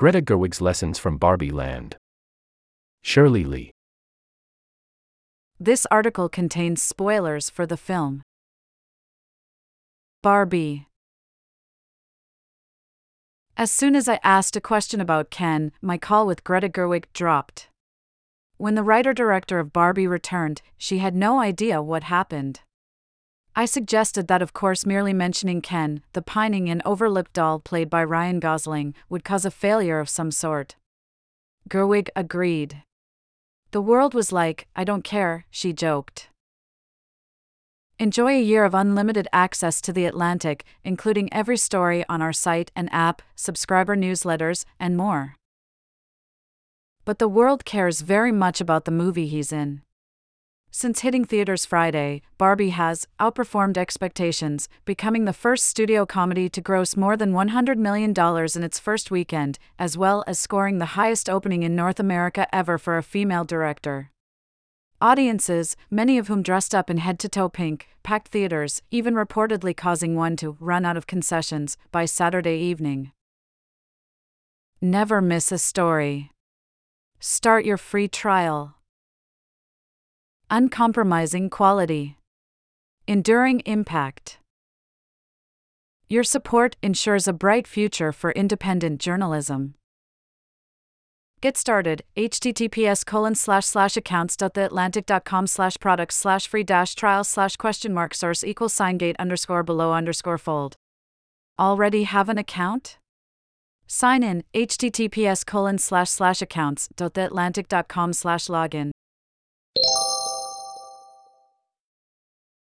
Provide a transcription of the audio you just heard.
Greta Gerwig's lessons from Barbie Land. Shirley Li. This article contains spoilers for the film. Barbie. As soon as I asked a question about Ken, my call with Greta Gerwig dropped. When the writer director of Barbie returned, she had no idea what happened. I suggested that, of course, merely mentioning Ken, the pining and overlooked doll played by Ryan Gosling, would cause a failure of some sort. Gerwig agreed. The world was like, I don't care, she joked. Enjoy a year of unlimited access to The Atlantic, including every story on our site and app, subscriber newsletters, and more. But the world cares very much about the movie he's in. Since hitting theaters Friday, Barbie has outperformed expectations, becoming the first studio comedy to gross more than $100 million in its first weekend, as well as scoring the highest opening in North America ever for a female director. Audiences, many of whom dressed up in head to toe pink, packed theaters, even reportedly causing one to run out of concessions by Saturday evening. Never miss a story. Start your free trial. Uncompromising quality. Enduring impact. Your support ensures a bright future for independent journalism. Get started. https colon slash slash accounts.theatlantic.com slash products slash free dash trial slash question mark source equals sign gate underscore below underscore fold. Already have an account? Sign in https colon slash slash accounts.theatlantic.com slash login.